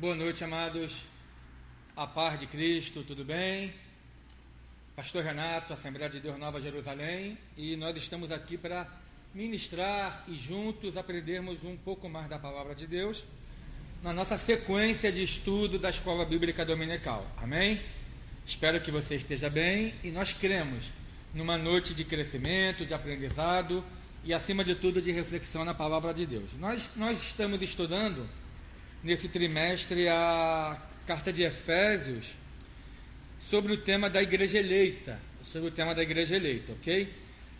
Boa noite, amados. A paz de Cristo, tudo bem? Pastor Renato, Assembleia de Deus Nova Jerusalém, e nós estamos aqui para ministrar e juntos aprendermos um pouco mais da palavra de Deus na nossa sequência de estudo da Escola Bíblica Dominical. Amém? Espero que você esteja bem e nós cremos numa noite de crescimento, de aprendizado e, acima de tudo, de reflexão na palavra de Deus. Nós, nós estamos estudando nesse trimestre a carta de Efésios sobre o tema da igreja eleita, sobre o tema da igreja eleita, ok?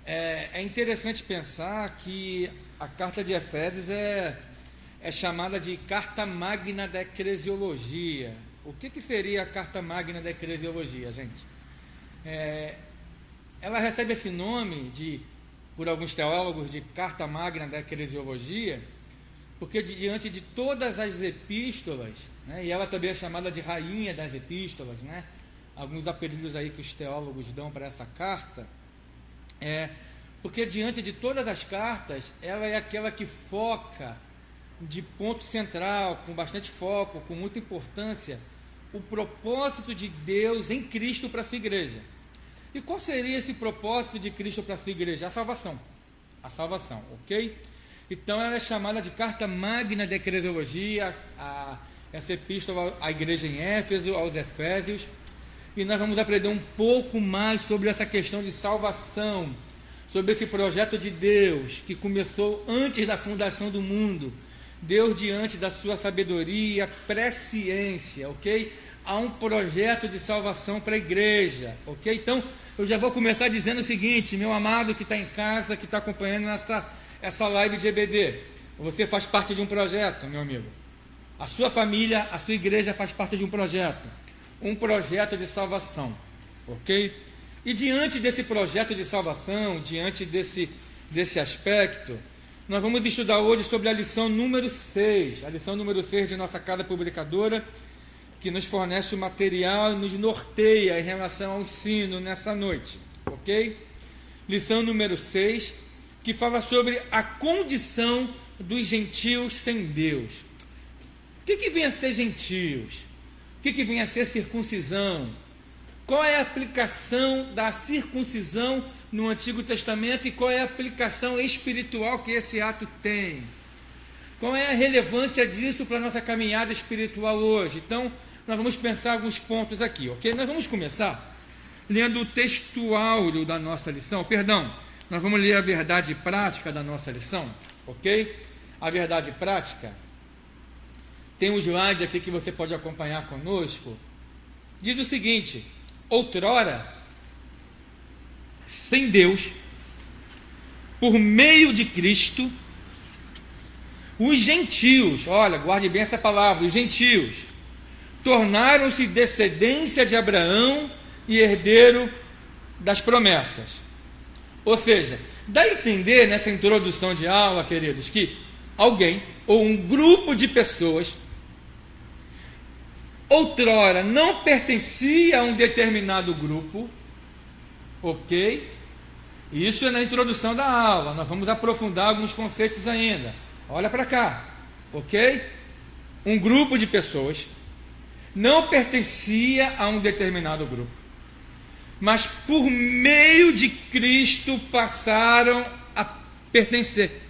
É, é interessante pensar que a carta de Efésios é, é chamada de carta magna da eclesiologia. O que, que seria a carta magna da eclesiologia, gente? É, ela recebe esse nome de, por alguns teólogos, de carta magna da eclesiologia, porque diante de todas as epístolas, né, e ela também é chamada de rainha das epístolas, né, alguns apelidos aí que os teólogos dão para essa carta, é porque diante de todas as cartas, ela é aquela que foca de ponto central, com bastante foco, com muita importância, o propósito de Deus em Cristo para a sua igreja. E qual seria esse propósito de Cristo para a sua igreja? A salvação. A salvação, ok? Então ela é chamada de carta magna da eclesiologia, a, essa epístola à igreja em Éfeso, aos Efésios. E nós vamos aprender um pouco mais sobre essa questão de salvação, sobre esse projeto de Deus que começou antes da fundação do mundo. Deus, diante da sua sabedoria, presciência, ok? Há um projeto de salvação para a igreja, ok? Então, eu já vou começar dizendo o seguinte, meu amado que está em casa, que está acompanhando essa essa live de EBD. Você faz parte de um projeto, meu amigo. A sua família, a sua igreja faz parte de um projeto. Um projeto de salvação. Ok? E diante desse projeto de salvação, diante desse, desse aspecto, nós vamos estudar hoje sobre a lição número 6, a lição número 6 de nossa casa publicadora, que nos fornece o material e nos norteia em relação ao ensino nessa noite. Ok? Lição número 6 que fala sobre a condição dos gentios sem Deus. O que, que vem a ser gentios? O que, que vem a ser circuncisão? Qual é a aplicação da circuncisão no Antigo Testamento e qual é a aplicação espiritual que esse ato tem? Qual é a relevância disso para a nossa caminhada espiritual hoje? Então, nós vamos pensar alguns pontos aqui, ok? Nós vamos começar lendo o texto áureo da nossa lição, perdão, nós vamos ler a verdade prática da nossa lição, ok? A verdade prática. Tem um slide aqui que você pode acompanhar conosco. Diz o seguinte: outrora, sem Deus, por meio de Cristo, os gentios, olha, guarde bem essa palavra, os gentios, tornaram-se descendência de Abraão e herdeiro das promessas. Ou seja, dá a entender nessa introdução de aula, queridos, que alguém ou um grupo de pessoas outrora não pertencia a um determinado grupo, ok? Isso é na introdução da aula, nós vamos aprofundar alguns conceitos ainda. Olha para cá, ok? Um grupo de pessoas não pertencia a um determinado grupo mas por meio de Cristo passaram a pertencer.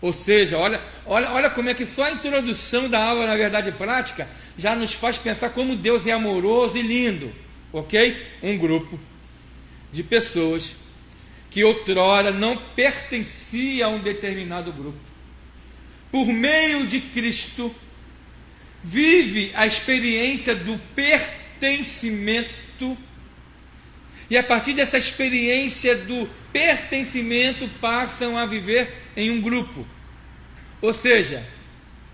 Ou seja, olha, olha, olha como é que só a introdução da aula na verdade prática já nos faz pensar como Deus é amoroso e lindo, ok? Um grupo de pessoas que outrora não pertencia a um determinado grupo, por meio de Cristo, vive a experiência do pertencimento e a partir dessa experiência do pertencimento passam a viver em um grupo. Ou seja,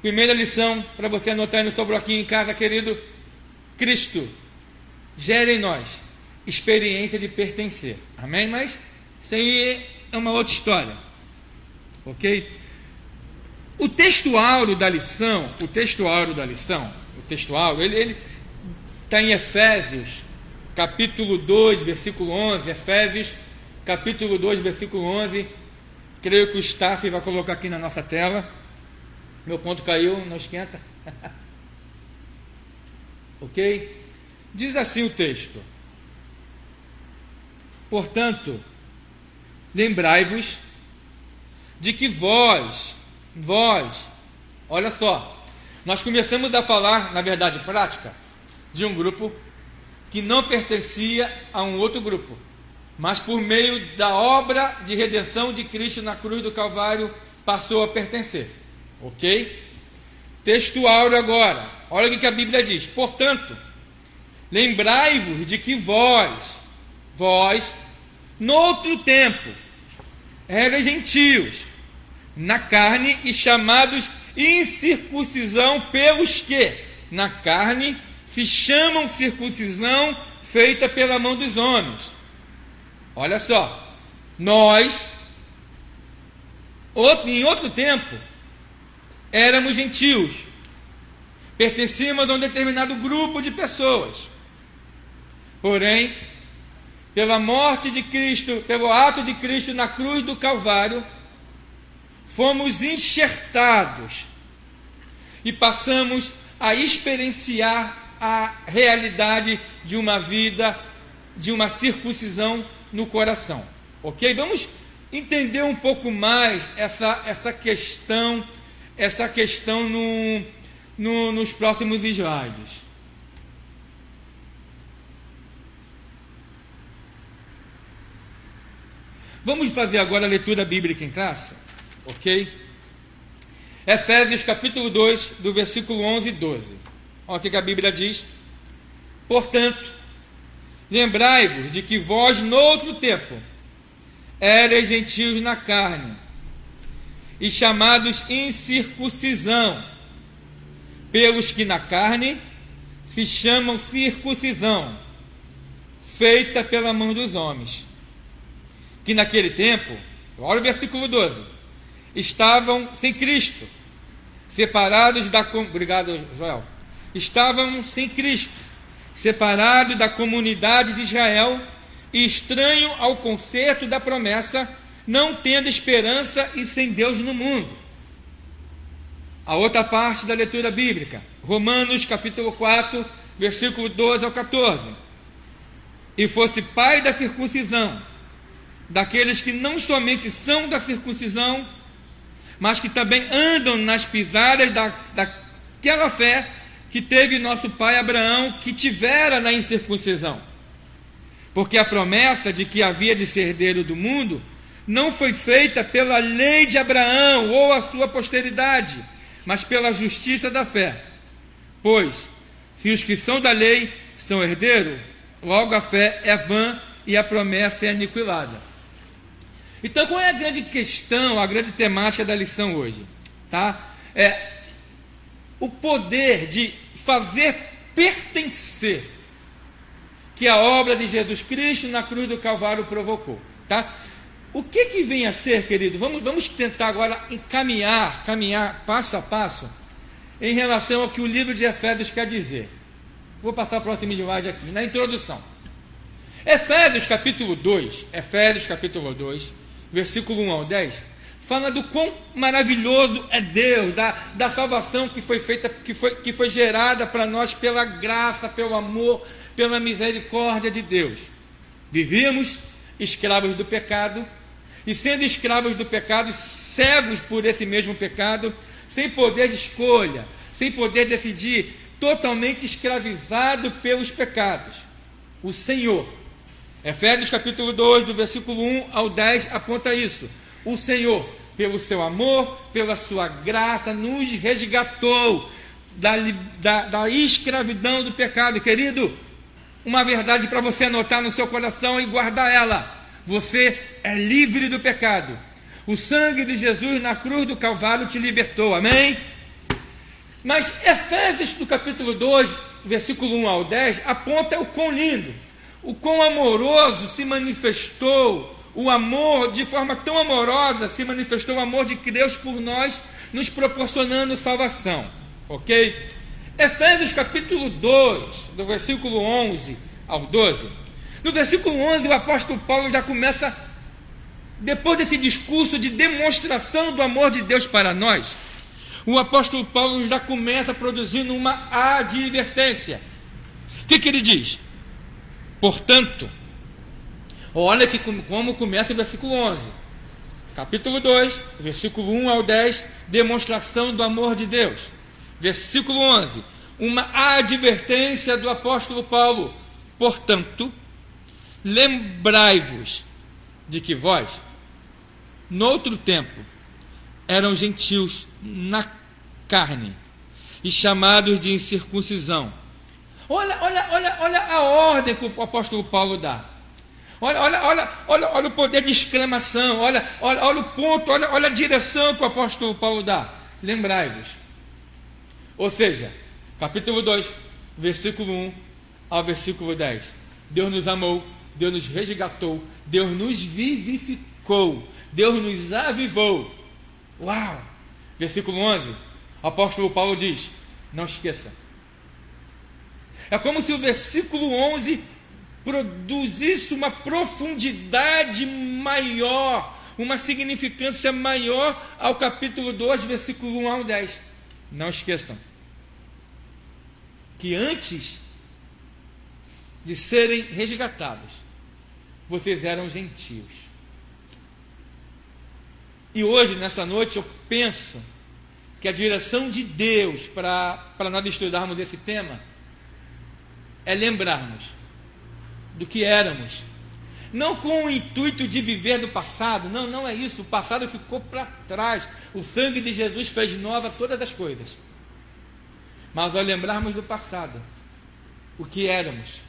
primeira lição para você anotar no sobre aqui em casa, querido, Cristo gera em nós experiência de pertencer. Amém? Mas isso aí é uma outra história. Ok? O texto áureo da lição, o texto da lição, o texto ele está em Efésios, capítulo 2, versículo 11, Efésios, capítulo 2, versículo 11. Creio que o staff vai colocar aqui na nossa tela. Meu ponto caiu, não esquenta. ok? Diz assim o texto: Portanto, lembrai-vos de que vós, vós, olha só, nós começamos a falar, na verdade prática, de um grupo que não pertencia a um outro grupo, mas por meio da obra de redenção de Cristo na cruz do Calvário passou a pertencer. Ok? Textual agora, olha o que a Bíblia diz: portanto, lembrai-vos de que vós, vós, no outro tempo, eram gentios, na carne e chamados incircuncisão pelos que, na carne, se chamam circuncisão feita pela mão dos homens. Olha só, nós, em outro tempo, éramos gentios, pertencíamos a um determinado grupo de pessoas. Porém, pela morte de Cristo, pelo ato de Cristo na cruz do Calvário, fomos enxertados e passamos a experienciar a realidade de uma vida, de uma circuncisão no coração. Ok? Vamos entender um pouco mais essa, essa questão, essa questão no, no, nos próximos slides. Vamos fazer agora a leitura bíblica em classe, ok? Efésios capítulo 2, do versículo 11 e 12. Olha o que a Bíblia diz. Portanto, lembrai-vos de que vós, no outro tempo, erais gentios na carne, e chamados incircuncisão, pelos que na carne se chamam circuncisão, feita pela mão dos homens. Que naquele tempo, olha o versículo 12, estavam sem Cristo, separados da. Obrigado, Joel estavam sem Cristo, separados da comunidade de Israel e estranho ao concerto da promessa, não tendo esperança e sem Deus no mundo. A outra parte da leitura bíblica, Romanos capítulo 4, versículo 12 ao 14. E fosse pai da circuncisão, daqueles que não somente são da circuncisão, mas que também andam nas pisadas da, daquela fé que teve nosso pai Abraão, que tivera na incircuncisão. Porque a promessa de que havia de ser herdeiro do mundo não foi feita pela lei de Abraão ou a sua posteridade, mas pela justiça da fé. Pois, se os que são da lei são herdeiros, logo a fé é vã e a promessa é aniquilada. Então, qual é a grande questão, a grande temática da lição hoje? Tá? É, o poder de fazer pertencer que a obra de Jesus Cristo na cruz do Calvário provocou, tá? O que que vem a ser, querido? Vamos, vamos tentar agora encaminhar, caminhar passo a passo em relação ao que o livro de Efésios quer dizer. Vou passar a próxima slide aqui, na introdução. Efésios capítulo 2, Efésios capítulo 2, versículo 1 ao 10, fala do quão maravilhoso é Deus, da, da salvação que foi feita, que foi, que foi gerada para nós pela graça, pelo amor, pela misericórdia de Deus. Vivíamos escravos do pecado, e sendo escravos do pecado, cegos por esse mesmo pecado, sem poder de escolha, sem poder decidir, totalmente escravizado pelos pecados. O Senhor, Efésios capítulo 2, do versículo 1 ao 10, aponta isso. O Senhor pelo seu amor, pela sua graça, nos resgatou da, da, da escravidão do pecado. Querido, uma verdade para você anotar no seu coração e guardar ela: você é livre do pecado. O sangue de Jesus na cruz do Calvário te libertou, amém? Mas Efésios, no capítulo 2, versículo 1 ao 10, aponta o quão lindo, o quão amoroso se manifestou o amor, de forma tão amorosa, se manifestou o amor de Deus por nós, nos proporcionando salvação. Ok? Efésios capítulo 2, do versículo 11 ao 12. No versículo 11, o apóstolo Paulo já começa, depois desse discurso de demonstração do amor de Deus para nós, o apóstolo Paulo já começa produzindo uma advertência. O que, que ele diz? Portanto, olha que como começa o versículo 11. Capítulo 2, versículo 1 ao 10, demonstração do amor de Deus. Versículo 11, uma advertência do apóstolo Paulo. Portanto, lembrai-vos de que vós, noutro tempo, eram gentios na carne e chamados de incircuncisão. Olha, olha, olha, olha a ordem que o apóstolo Paulo dá. Olha, olha, olha, olha, olha o poder de exclamação, olha, olha, olha o ponto, olha, olha a direção que o apóstolo Paulo dá. Lembrai-vos. Ou seja, capítulo 2, versículo 1 ao versículo 10. Deus nos amou, Deus nos resgatou, Deus nos vivificou, Deus nos avivou. Uau! Versículo 11, o apóstolo Paulo diz: Não esqueça. É como se o versículo 11 produzisse uma profundidade maior, uma significância maior ao capítulo 2, versículo 1 ao 10. Não esqueçam que antes de serem resgatados, vocês eram gentios. E hoje, nessa noite, eu penso que a direção de Deus para nós estudarmos esse tema é lembrarmos do que éramos. Não com o intuito de viver do passado, não, não é isso. O passado ficou para trás. O sangue de Jesus fez nova todas as coisas. Mas ao lembrarmos do passado, o que éramos,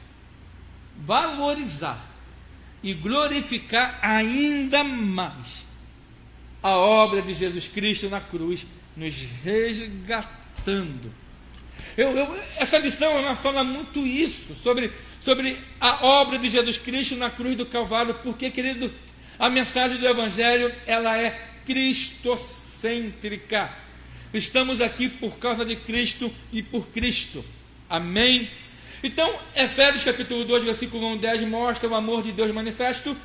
valorizar e glorificar ainda mais a obra de Jesus Cristo na cruz, nos resgatando. Eu, eu, essa lição ela fala muito isso, sobre, sobre a obra de Jesus Cristo na cruz do Calvário, porque, querido, a mensagem do Evangelho ela é cristocêntrica. Estamos aqui por causa de Cristo e por Cristo. Amém? Então, Efésios capítulo 2, versículo 1 10 mostra o amor de Deus manifesto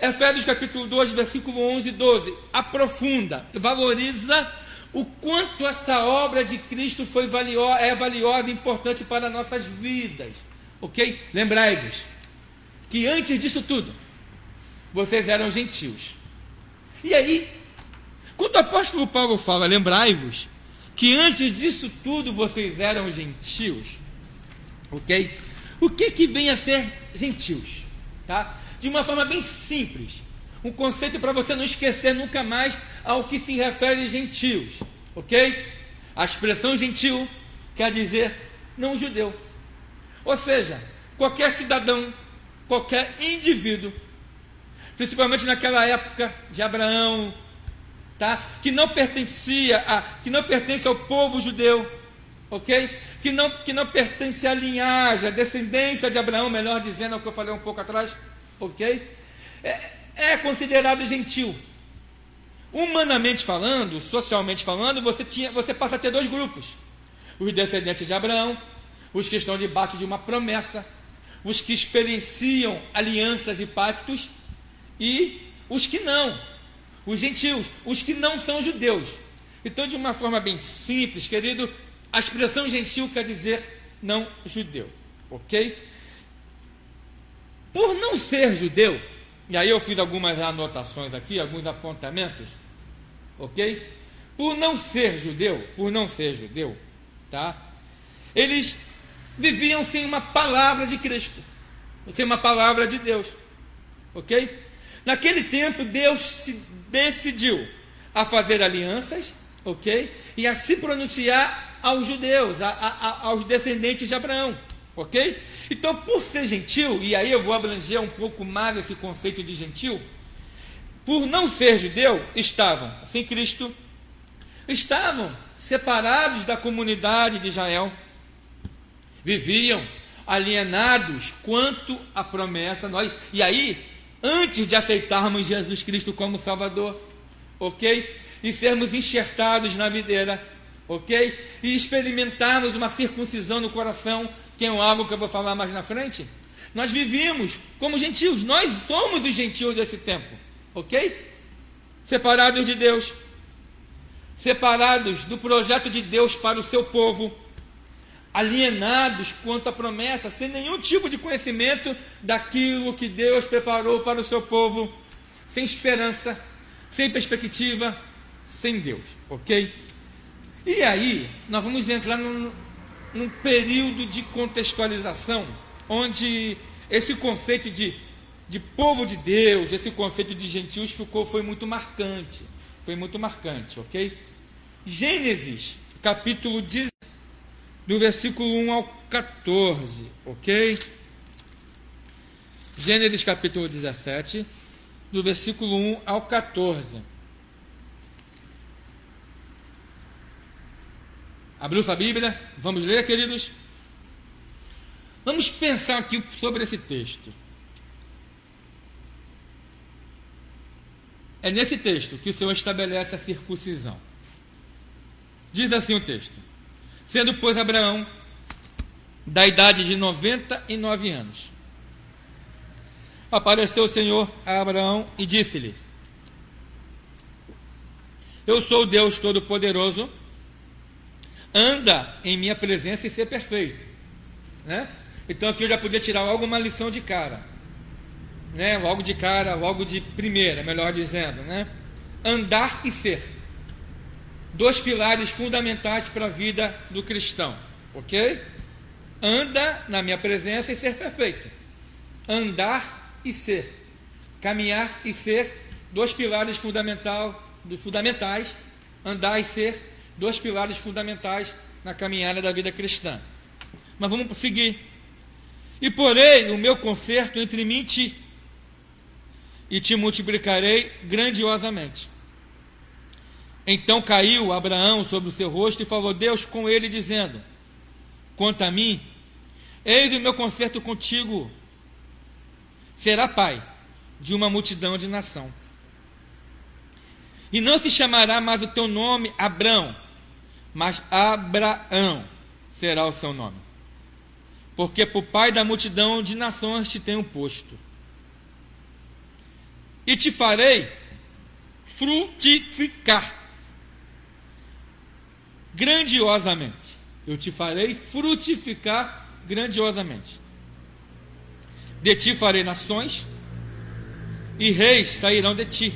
Efésios capítulo 2, versículo 11 e 12, aprofunda, valoriza o quanto essa obra de Cristo foi valiosa, é valiosa e importante para nossas vidas. Ok? Lembrai-vos que antes disso tudo, vocês eram gentios. E aí, quando o apóstolo Paulo fala, lembrai-vos que antes disso tudo vocês eram gentios, ok? O que que vem a ser gentios? Tá? de uma forma bem simples. Um conceito para você não esquecer nunca mais ao que se refere gentios, ok? A expressão gentil quer dizer não judeu. Ou seja, qualquer cidadão, qualquer indivíduo, principalmente naquela época de Abraão, tá? Que não pertencia a, que não pertence ao povo judeu, ok? Que não, que não pertence à linhagem, à descendência de Abraão, melhor dizendo, é o que eu falei um pouco atrás ok? É, é considerado gentil. Humanamente falando, socialmente falando, você, tinha, você passa a ter dois grupos: os descendentes de Abraão, os que estão debaixo de uma promessa, os que experienciam alianças e pactos, e os que não, os gentios, os que não são judeus. Então, de uma forma bem simples, querido, a expressão gentil quer dizer não judeu, ok? Por não ser judeu, e aí eu fiz algumas anotações aqui, alguns apontamentos, ok? Por não ser judeu, por não ser judeu, tá? Eles viviam sem uma palavra de Cristo, sem uma palavra de Deus, ok? Naquele tempo, Deus se decidiu a fazer alianças, ok? E a se pronunciar aos judeus, a, a, aos descendentes de Abraão, ok? Então, por ser gentil, e aí eu vou abranger um pouco mais esse conceito de gentil, por não ser judeu, estavam sem Cristo, estavam separados da comunidade de Israel, viviam alienados quanto à promessa. Nós, e aí, antes de aceitarmos Jesus Cristo como Salvador, ok? E sermos enxertados na videira, ok? E experimentarmos uma circuncisão no coração, que é algo que eu vou falar mais na frente, nós vivíamos como gentios, nós somos os gentios desse tempo, ok? Separados de Deus, separados do projeto de Deus para o seu povo, alienados quanto à promessa, sem nenhum tipo de conhecimento daquilo que Deus preparou para o seu povo, sem esperança, sem perspectiva, sem Deus, ok? E aí, nós vamos entrar num, num período de contextualização, onde esse conceito de, de povo de Deus, esse conceito de gentios ficou, foi muito marcante. Foi muito marcante, ok? Gênesis, capítulo 10, do versículo 1 ao 14, ok? Gênesis capítulo 17, do versículo 1 ao 14. Abriu sua Bíblia? Vamos ler, queridos? Vamos pensar aqui sobre esse texto. É nesse texto que o Senhor estabelece a circuncisão. Diz assim o texto: Sendo, pois, Abraão da idade de 99 anos, apareceu o Senhor a Abraão e disse-lhe: Eu sou o Deus Todo-Poderoso, anda em minha presença e ser perfeito. Né? Então aqui eu já podia tirar logo uma lição de cara. Né? Logo de cara, logo de primeira, melhor dizendo. Né? Andar e ser. Dois pilares fundamentais para a vida do cristão. Ok? Anda na minha presença e ser perfeito. Andar e ser. Caminhar e ser. Dois pilares fundamental, fundamentais. Andar e ser dois pilares fundamentais na caminhada da vida cristã. Mas vamos seguir. E porei o meu conserto entre mim e ti, e te multiplicarei grandiosamente. Então caiu Abraão sobre o seu rosto e falou Deus com ele, dizendo: Quanto a mim, eis o meu conserto contigo. Será pai de uma multidão de nação. E não se chamará mais o teu nome Abrão, mas Abraão será o seu nome. Porque por pai da multidão de nações te tenho posto. E te farei frutificar grandiosamente. Eu te farei frutificar grandiosamente. De ti farei nações, e reis sairão de ti.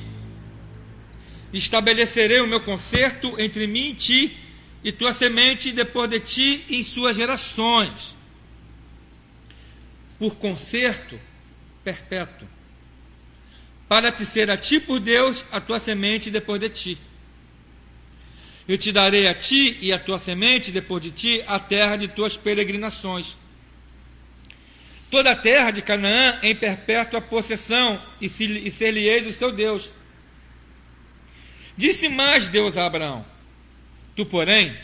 Estabelecerei o meu conserto entre mim e ti, e tua semente depois de ti em suas gerações, por conserto perpétuo, para te ser a ti por Deus a tua semente depois de ti. Eu te darei a ti e a tua semente depois de ti a terra de tuas peregrinações. Toda a terra de Canaã em perpétua possessão, e ser-lhe-eis o seu Deus. Disse mais Deus a Abraão: Tu, porém,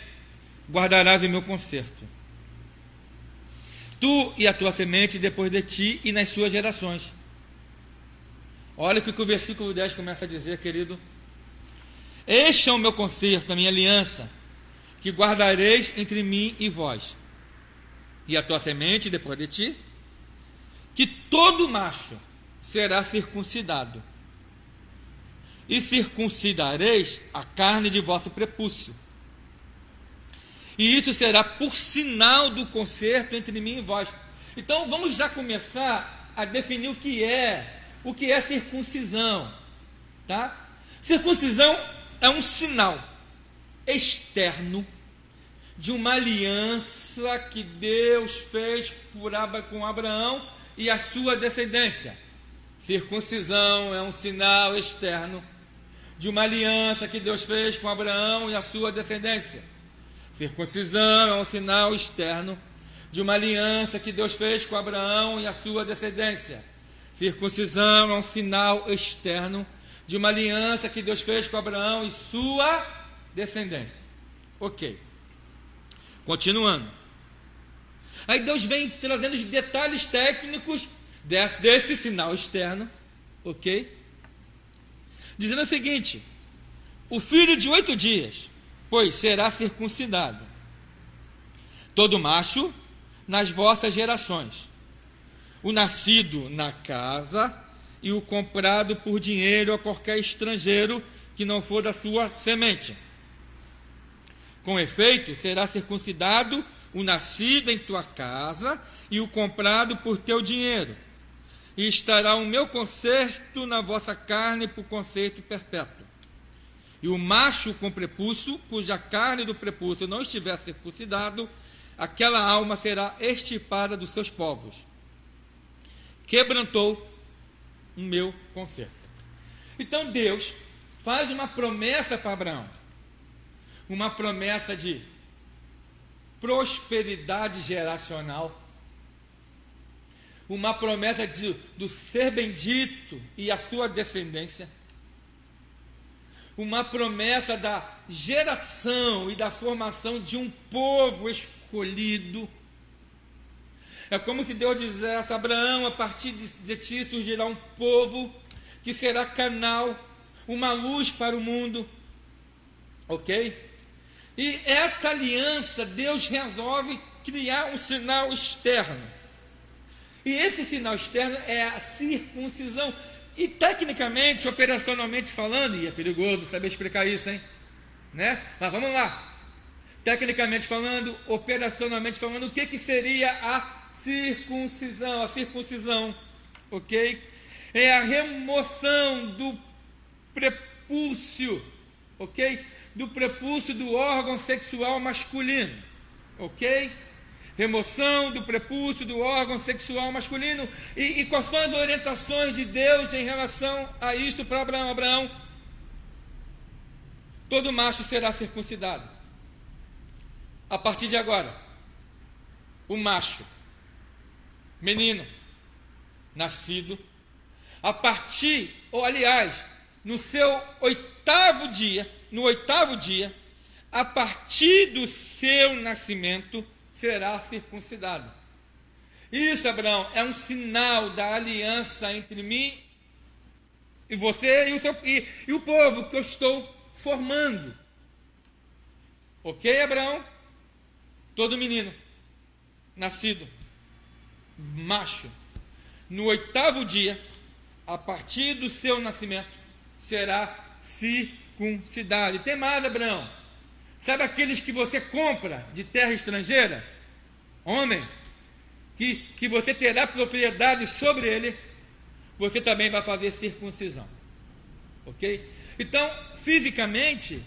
guardarás o meu conserto. Tu e a tua semente depois de ti e nas suas gerações. Olha o que o versículo 10 começa a dizer, querido. Este é o meu conserto, a minha aliança, que guardareis entre mim e vós, e a tua semente depois de ti, que todo macho será circuncidado, e circuncidareis a carne de vosso prepúcio e isso será por sinal do concerto entre mim e vós. Então vamos já começar a definir o que é, o que é circuncisão, tá? Circuncisão é um sinal externo de uma aliança que Deus fez por, com Abraão e a sua descendência. Circuncisão é um sinal externo de uma aliança que Deus fez com Abraão e a sua descendência. Circuncisão é um sinal externo de uma aliança que Deus fez com Abraão e a sua descendência. Circuncisão é um sinal externo de uma aliança que Deus fez com Abraão e sua descendência. Ok. Continuando. Aí Deus vem trazendo os detalhes técnicos desse, desse sinal externo. Ok? Dizendo o seguinte: o filho de oito dias pois será circuncidado. Todo macho nas vossas gerações, o nascido na casa e o comprado por dinheiro a qualquer estrangeiro que não for da sua semente. Com efeito, será circuncidado o nascido em tua casa e o comprado por teu dinheiro. E estará o meu conserto na vossa carne por conserto perpétuo. E o macho com prepúcio, cuja carne do prepúcio não estiver circuncidado, aquela alma será extirpada dos seus povos. Quebrantou o meu conserto. Então Deus faz uma promessa para Abraão. Uma promessa de prosperidade geracional. Uma promessa de, do ser bendito e a sua descendência. Uma promessa da geração e da formação de um povo escolhido. É como se Deus dissesse Abraão: a partir de ti surgirá um povo que será canal, uma luz para o mundo. Ok? E essa aliança, Deus resolve criar um sinal externo. E esse sinal externo é a circuncisão. E tecnicamente, operacionalmente falando, e é perigoso saber explicar isso, hein? Né? Mas vamos lá. Tecnicamente falando, operacionalmente falando, o que, que seria a circuncisão? A circuncisão, ok? É a remoção do prepúcio, ok? do prepúcio do órgão sexual masculino. Ok? Remoção do prepúcio do órgão sexual masculino. E, e quais são as orientações de Deus em relação a isto para Abraão? Abraão, todo macho será circuncidado. A partir de agora, o macho, menino, nascido, a partir, ou aliás, no seu oitavo dia, no oitavo dia, a partir do seu nascimento, será circuncidado. Isso, Abraão, é um sinal da aliança entre mim e você e o, seu, e, e o povo que eu estou formando. Ok, Abraão? Todo menino, nascido, macho, no oitavo dia, a partir do seu nascimento, será circuncidado circuncidado. tem mais, Abraão. Sabe aqueles que você compra de terra estrangeira? Homem, que, que você terá propriedade sobre ele, você também vai fazer circuncisão. Ok? Então, fisicamente,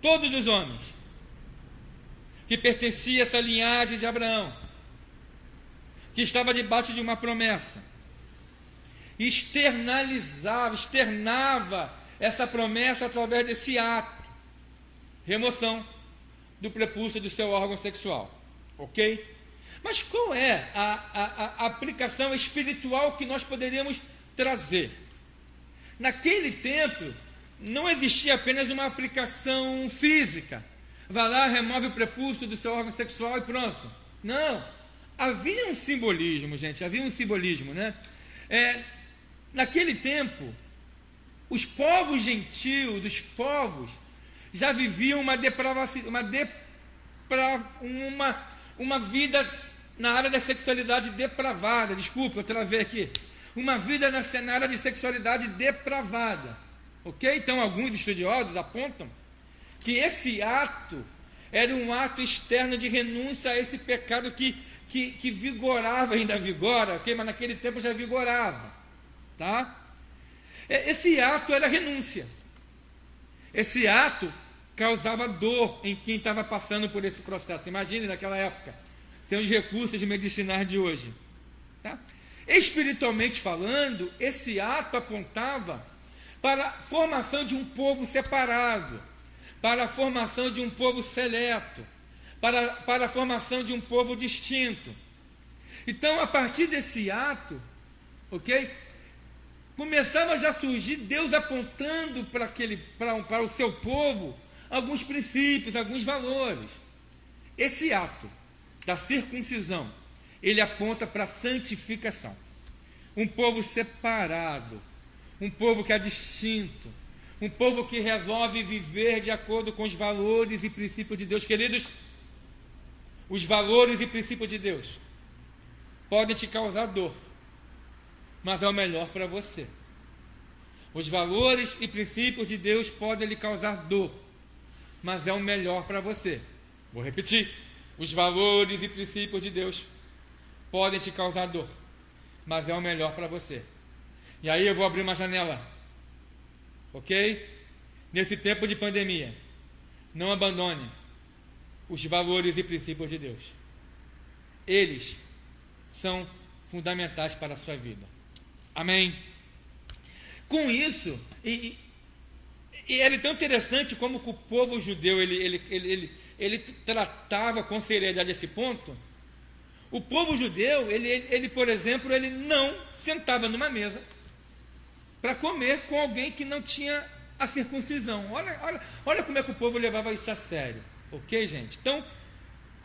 todos os homens que pertenciam a essa linhagem de Abraão, que estava debaixo de uma promessa, externalizava, externava essa promessa através desse ato remoção do prepúcio do seu órgão sexual. Ok? Mas qual é a, a, a aplicação espiritual que nós poderíamos trazer? Naquele tempo, não existia apenas uma aplicação física. Vai lá, remove o prepúcio do seu órgão sexual e pronto. Não. Havia um simbolismo, gente, havia um simbolismo, né? É, naquele tempo, os povos gentios, dos povos, já viviam uma depravação, uma, depra, uma, uma vida na área da sexualidade depravada. Desculpa, eu travei aqui. Uma vida na, na área de sexualidade depravada. Ok? Então, alguns estudiosos apontam que esse ato era um ato externo de renúncia a esse pecado que, que, que vigorava, ainda vigora, ok? Mas naquele tempo já vigorava. Tá? É, esse ato era renúncia. Esse ato causava dor em quem estava passando por esse processo. Imagine naquela época, sem os recursos medicinais de hoje. Tá? Espiritualmente falando, esse ato apontava para a formação de um povo separado, para a formação de um povo seleto, para, para a formação de um povo distinto. Então, a partir desse ato, ok? começava já a surgir Deus apontando para, aquele, para, para o seu povo alguns princípios, alguns valores. Esse ato da circuncisão, ele aponta para a santificação. Um povo separado, um povo que é distinto, um povo que resolve viver de acordo com os valores e princípios de Deus. Queridos, os valores e princípios de Deus podem te causar dor, mas é o melhor para você. Os valores e princípios de Deus podem lhe causar dor, mas é o melhor para você. Vou repetir: os valores e princípios de Deus podem te causar dor, mas é o melhor para você. E aí eu vou abrir uma janela, ok? Nesse tempo de pandemia, não abandone os valores e princípios de Deus. Eles são fundamentais para a sua vida. Amém? Com isso, e, e era tão interessante como o povo judeu ele, ele, ele, ele, ele tratava com seriedade esse ponto. O povo judeu, ele, ele, por exemplo, ele não sentava numa mesa para comer com alguém que não tinha a circuncisão. Olha, olha, olha como é que o povo levava isso a sério. Ok, gente? Então,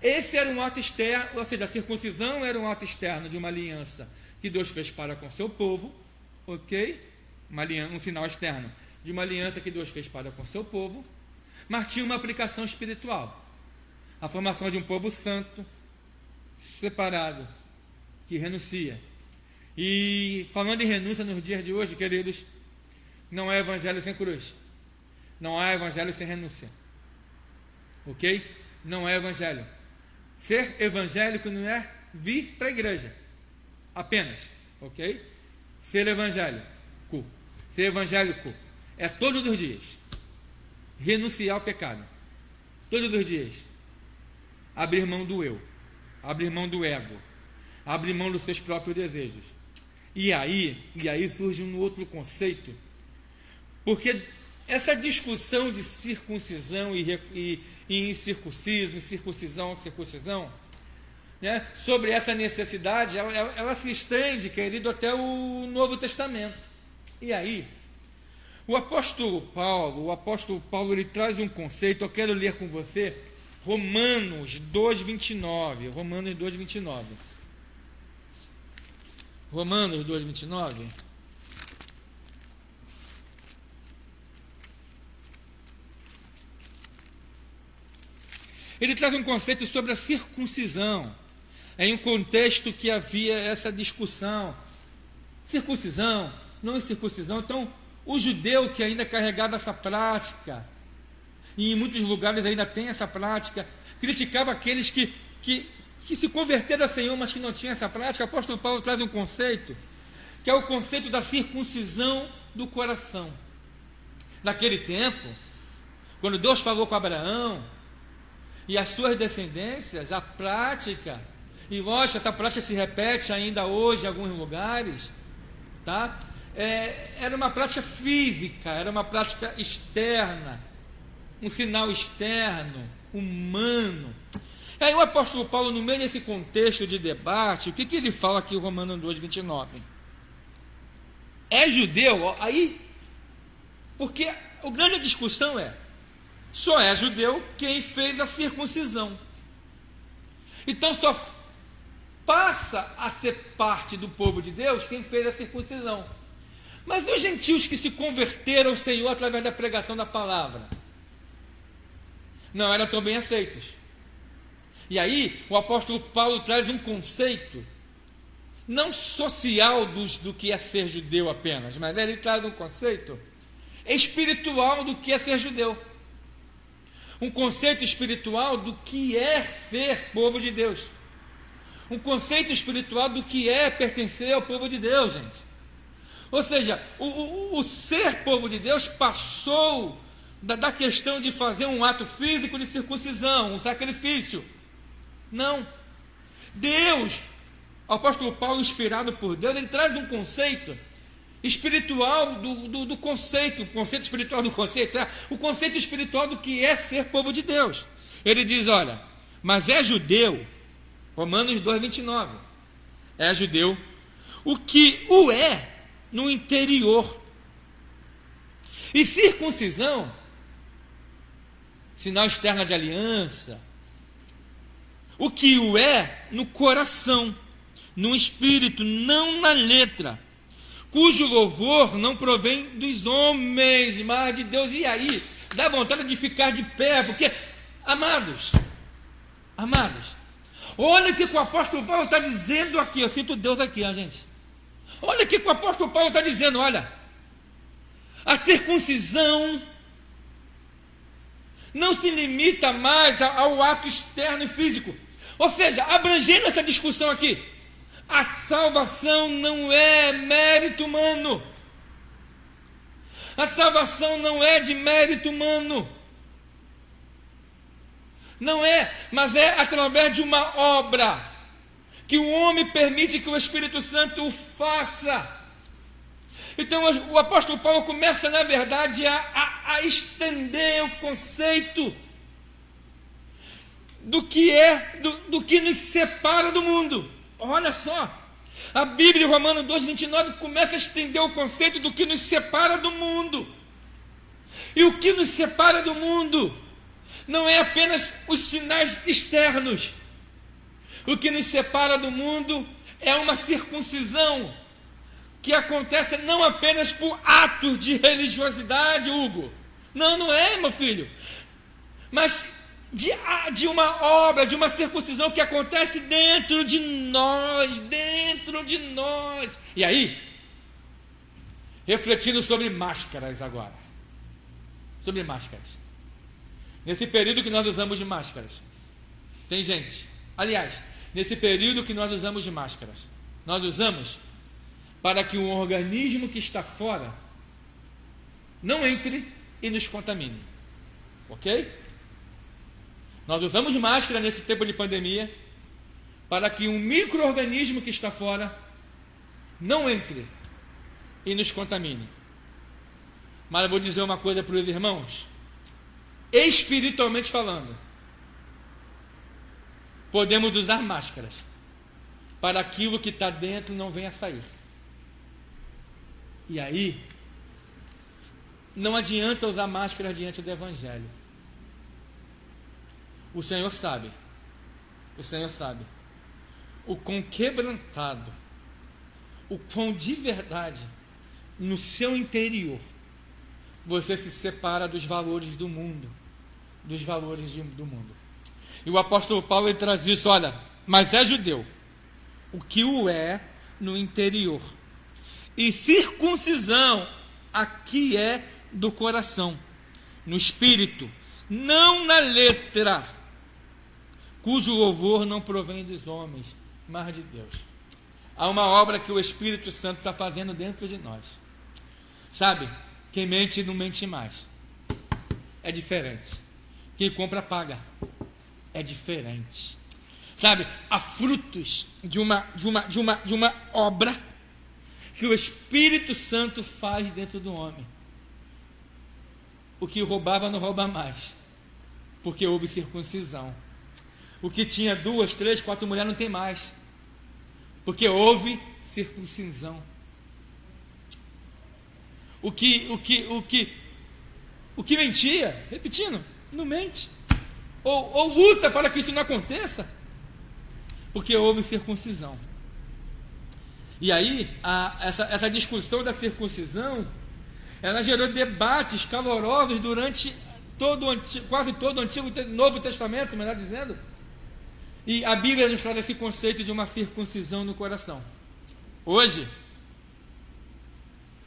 esse era um ato externo, ou seja, a circuncisão era um ato externo de uma aliança que Deus fez para com seu povo, ok? Uma aliança, um sinal externo de uma aliança que Deus fez para com seu povo, mas tinha uma aplicação espiritual. A formação de um povo santo, separado, que renuncia. E falando em renúncia nos dias de hoje, queridos, não é evangelho sem cruz. Não há evangelho sem renúncia. Ok? Não é evangelho. Ser evangélico não é vir para a igreja. Apenas. Ok? Ser evangélico. Ser evangélico é todos os dias. Renunciar ao pecado. Todos os dias. Abrir mão do eu. Abrir mão do ego. Abrir mão dos seus próprios desejos. E aí, e aí surge um outro conceito. Porque essa discussão de circuncisão e, e, e incircunciso, incircuncisão, circuncisão, né, sobre essa necessidade, ela, ela, ela se estende, querido, até o Novo Testamento. E aí, o apóstolo Paulo, o apóstolo Paulo, ele traz um conceito, eu quero ler com você, Romanos 2, 29. Romanos 2, 29. Romanos 2, Ele traz um conceito sobre a circuncisão, em um contexto que havia essa discussão: circuncisão, não circuncisão. Então, o judeu que ainda carregava essa prática, e em muitos lugares ainda tem essa prática, criticava aqueles que, que, que se converteram ao Senhor, mas que não tinham essa prática. O apóstolo Paulo traz um conceito, que é o conceito da circuncisão do coração. Naquele tempo, quando Deus falou com Abraão, e as suas descendências, a prática, e lógico, essa prática se repete ainda hoje em alguns lugares, tá? É, era uma prática física, era uma prática externa, um sinal externo, humano. E aí o apóstolo Paulo, no meio desse contexto de debate, o que, que ele fala aqui, Romano 2, 29? É judeu? Aí, porque a grande discussão é, só é judeu quem fez a circuncisão. Então só passa a ser parte do povo de Deus quem fez a circuncisão. Mas os gentios que se converteram ao Senhor através da pregação da palavra não eram tão bem aceitos. E aí o apóstolo Paulo traz um conceito não social dos, do que é ser judeu apenas, mas ele traz um conceito espiritual do que é ser judeu um conceito espiritual do que é ser povo de Deus. Um conceito espiritual do que é pertencer ao povo de Deus, gente. Ou seja, o, o, o ser povo de Deus passou da, da questão de fazer um ato físico de circuncisão, um sacrifício. Não. Deus, o apóstolo Paulo, inspirado por Deus, ele traz um conceito espiritual do, do, do, conceito, o conceito espiritual do conceito, é o conceito espiritual do que é ser povo de Deus. Ele diz: olha, mas é judeu, Romanos 2, 29, é judeu, o que o é no interior. E circuncisão, sinal externo de aliança, o que o é no coração, no espírito, não na letra cujo louvor não provém dos homens, mas de Deus. E aí, dá vontade de ficar de pé, porque, amados, amados, olha o que o apóstolo Paulo está dizendo aqui. Eu sinto Deus aqui, ó, gente. Olha o que o apóstolo Paulo está dizendo, olha. A circuncisão não se limita mais ao ato externo e físico. Ou seja, abrangendo essa discussão aqui, a salvação não é mérito humano. A salvação não é de mérito humano. Não é, mas é através de uma obra que o homem permite que o Espírito Santo o faça. Então o apóstolo Paulo começa, na verdade, a, a, a estender o conceito do que é, do, do que nos separa do mundo. Olha só, a Bíblia, Romanos 2, 29, começa a estender o conceito do que nos separa do mundo. E o que nos separa do mundo não é apenas os sinais externos. O que nos separa do mundo é uma circuncisão que acontece não apenas por atos de religiosidade, Hugo. Não, não é, meu filho. Mas de, de uma obra, de uma circuncisão que acontece dentro de nós, dentro de nós. E aí, refletindo sobre máscaras agora. Sobre máscaras. Nesse período que nós usamos de máscaras, tem gente. Aliás, nesse período que nós usamos de máscaras, nós usamos para que um organismo que está fora não entre e nos contamine. Ok? Nós usamos máscara nesse tempo de pandemia para que um microorganismo que está fora não entre e nos contamine. Mas eu vou dizer uma coisa para os irmãos, espiritualmente falando, podemos usar máscaras para aquilo que está dentro não venha sair. E aí, não adianta usar máscara diante do Evangelho. O Senhor sabe, o Senhor sabe, o quão quebrantado, o quão de verdade, no seu interior, você se separa dos valores do mundo, dos valores de, do mundo. E o apóstolo Paulo ele traz isso, olha, mas é judeu, o que o é no interior. E circuncisão aqui é do coração, no espírito, não na letra, cujo louvor não provém dos homens, mas de Deus. Há uma obra que o Espírito Santo está fazendo dentro de nós. Sabe? Quem mente não mente mais. É diferente. Quem compra paga. É diferente. Sabe? Há frutos de uma de uma de uma de uma obra que o Espírito Santo faz dentro do homem. O que roubava não rouba mais, porque houve circuncisão. O que tinha duas, três, quatro mulheres não tem mais, porque houve circuncisão. O que, o que, o que, o que mentia, repetindo, não mente. Ou, ou luta para que isso não aconteça, porque houve circuncisão. E aí, a, essa, essa discussão da circuncisão, ela gerou debates calorosos durante todo quase todo o Antigo Novo Testamento, melhor dizendo. E a Bíblia nos traz esse conceito de uma circuncisão no coração. Hoje,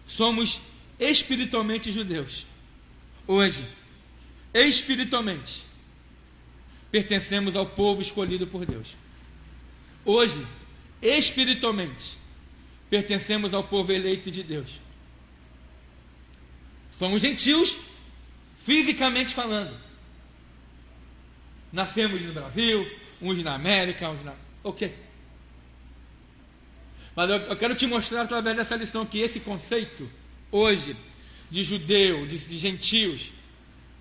somos espiritualmente judeus. Hoje, espiritualmente, pertencemos ao povo escolhido por Deus. Hoje, espiritualmente, pertencemos ao povo eleito de Deus. Somos gentios, fisicamente falando. Nascemos no Brasil, uns na América, uns na. Ok. Mas eu, eu quero te mostrar através dessa lição que esse conceito, hoje, de judeu, de, de gentios,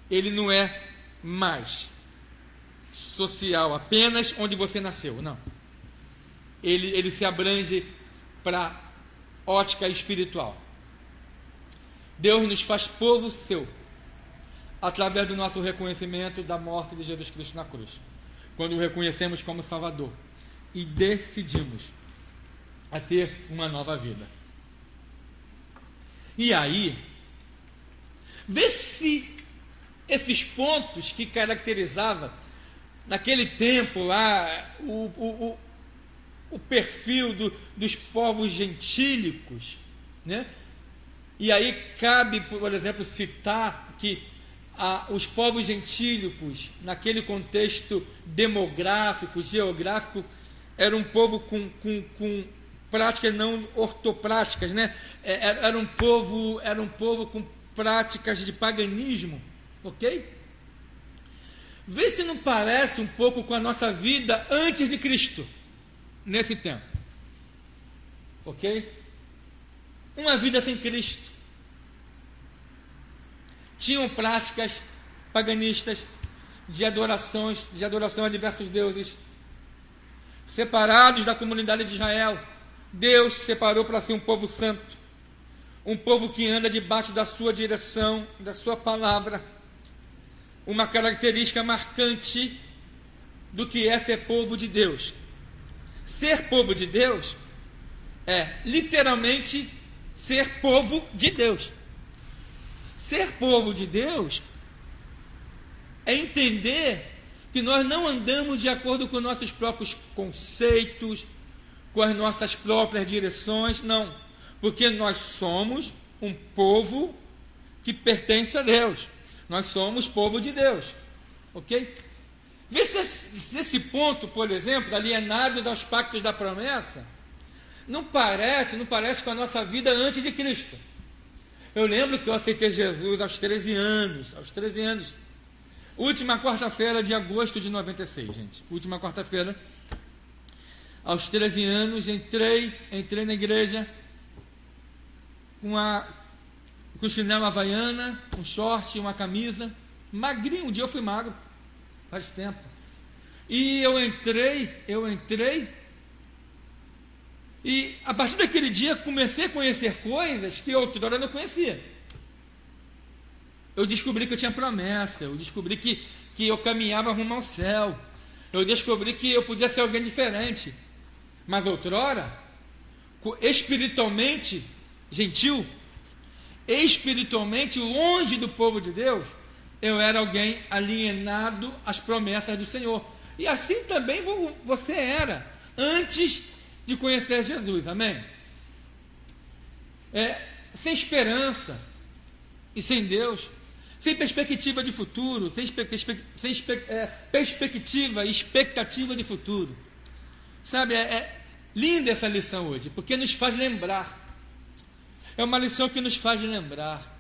ele não é mais social, apenas onde você nasceu. Não. Ele, ele se abrange para ótica espiritual. Deus nos faz povo seu, através do nosso reconhecimento da morte de Jesus Cristo na cruz. Quando o reconhecemos como Salvador e decidimos a ter uma nova vida. E aí, vê se esses pontos que caracterizava naquele tempo lá o, o, o perfil do, dos povos gentílicos, né? E aí cabe, por exemplo, citar que a, os povos gentílicos, naquele contexto demográfico, geográfico, era um povo com, com, com práticas não ortopráticas, né? É, é, era um povo, era um povo com práticas de paganismo, ok? Vê se não parece um pouco com a nossa vida antes de Cristo, nesse tempo, ok? Uma vida sem Cristo. Tinham práticas paganistas de adorações, de adoração a diversos deuses, separados da comunidade de Israel. Deus separou para si um povo santo, um povo que anda debaixo da sua direção, da sua palavra. Uma característica marcante do que é ser povo de Deus. Ser povo de Deus é literalmente ser povo de Deus. Ser povo de Deus é entender que nós não andamos de acordo com nossos próprios conceitos, com as nossas próprias direções, não. Porque nós somos um povo que pertence a Deus. Nós somos povo de Deus. Ok? Vê se esse, se esse ponto, por exemplo, alienados aos pactos da promessa, não parece, não parece com a nossa vida antes de Cristo. Eu lembro que eu aceitei Jesus aos 13 anos, aos 13 anos. Última quarta-feira de agosto de 96, gente. Última quarta-feira. Aos 13 anos, entrei, entrei na igreja com a com chinelo havaiana, um short, uma camisa, magrinho. Um dia eu fui magro, faz tempo. E eu entrei, eu entrei, e a partir daquele dia comecei a conhecer coisas que outrora não conhecia. Eu descobri que eu tinha promessa, eu descobri que, que eu caminhava rumo ao céu, eu descobri que eu podia ser alguém diferente. Mas outrora, espiritualmente gentil, espiritualmente longe do povo de Deus, eu era alguém alienado às promessas do Senhor. E assim também você era, antes de conhecer Jesus, amém? É, sem esperança e sem Deus, sem perspectiva de futuro, sem, sem é, perspectiva e expectativa de futuro. Sabe, é, é linda essa lição hoje, porque nos faz lembrar. É uma lição que nos faz lembrar.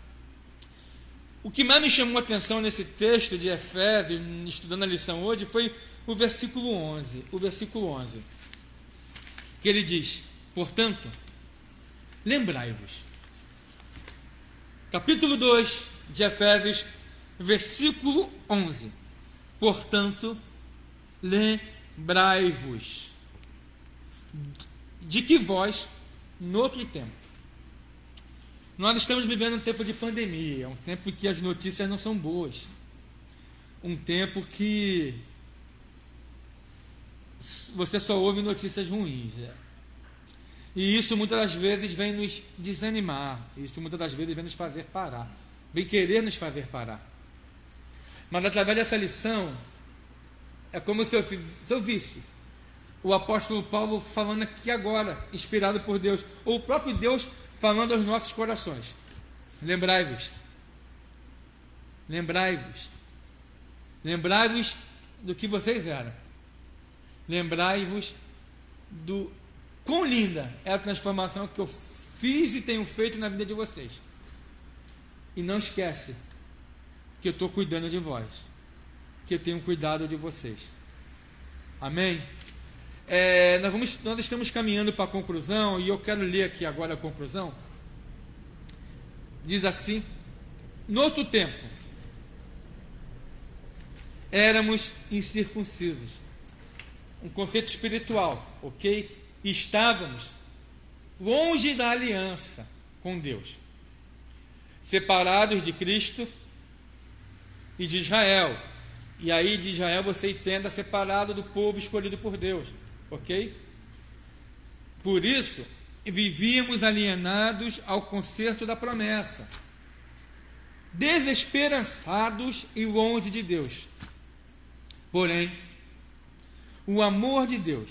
O que mais me chamou a atenção nesse texto de Efésios, estudando a lição hoje, foi o versículo 11. O versículo 11. Que ele diz: Portanto, lembrai-vos. Capítulo 2, de Efésios, versículo 11. Portanto, lembrai-vos de que vós, no outro tempo, nós estamos vivendo um tempo de pandemia, um tempo que as notícias não são boas, um tempo que você só ouve notícias ruins. É. E isso muitas das vezes vem nos desanimar, isso muitas das vezes vem nos fazer parar vem querer nos fazer parar. Mas através dessa lição, é como se eu, se eu visse o apóstolo Paulo falando aqui agora, inspirado por Deus, ou o próprio Deus falando aos nossos corações. Lembrai-vos. Lembrai-vos. Lembrai-vos do que vocês eram. Lembrai-vos do quão linda é a transformação que eu fiz e tenho feito na vida de vocês. E não esquece que eu estou cuidando de vós, que eu tenho cuidado de vocês. Amém? É, nós, vamos, nós estamos caminhando para a conclusão e eu quero ler aqui agora a conclusão. Diz assim: No outro tempo, éramos incircuncisos. Um conceito espiritual, ok? Estávamos longe da aliança com Deus separados de Cristo e de Israel. E aí de Israel você entenda separado do povo escolhido por Deus, ok? Por isso, vivíamos alienados ao concerto da promessa, desesperançados e longe de Deus. Porém, o amor de Deus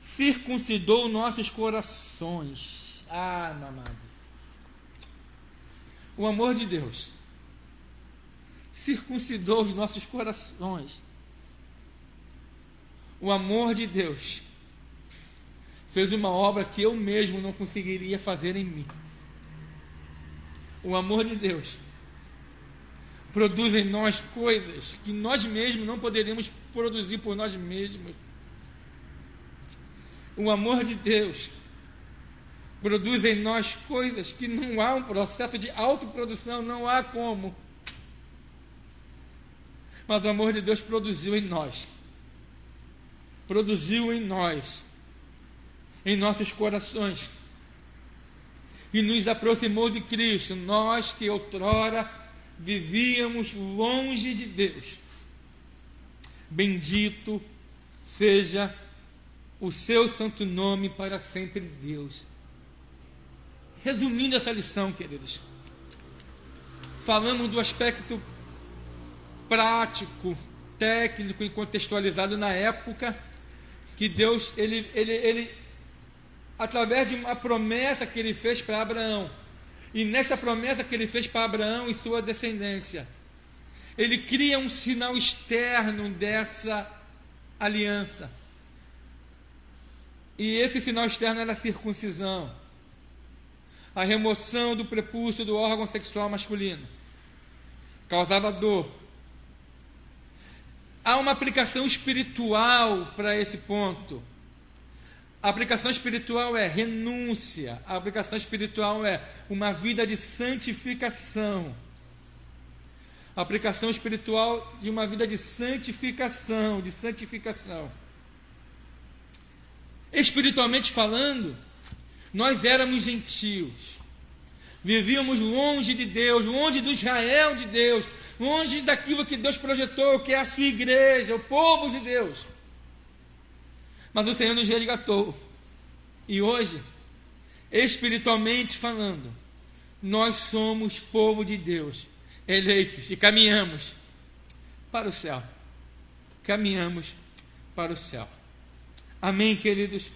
circuncidou nossos corações. Ah, meu amado o amor de Deus circuncidou os nossos corações. O amor de Deus fez uma obra que eu mesmo não conseguiria fazer em mim. O amor de Deus produz em nós coisas que nós mesmos não poderíamos produzir por nós mesmos. O amor de Deus produz em nós coisas que não há um processo de autoprodução, não há como. Mas o amor de Deus produziu em nós. Produziu em nós, em nossos corações. E nos aproximou de Cristo, nós que outrora vivíamos longe de Deus. Bendito seja o seu santo nome para sempre, Deus. Resumindo essa lição, queridos, falamos do aspecto prático, técnico e contextualizado na época que Deus, ele, ele, ele, através de uma promessa que ele fez para Abraão, e nessa promessa que ele fez para Abraão e sua descendência, ele cria um sinal externo dessa aliança. E esse sinal externo era a circuncisão a remoção do prepúcio do órgão sexual masculino. Causava dor. Há uma aplicação espiritual para esse ponto. A aplicação espiritual é renúncia. A aplicação espiritual é uma vida de santificação. Aplicação espiritual de uma vida de santificação, de santificação. Espiritualmente falando, nós éramos gentios, vivíamos longe de Deus, longe do Israel de Deus, longe daquilo que Deus projetou, que é a sua igreja, o povo de Deus. Mas o Senhor nos resgatou. E hoje, espiritualmente falando, nós somos povo de Deus, eleitos, e caminhamos para o céu. Caminhamos para o céu. Amém, queridos?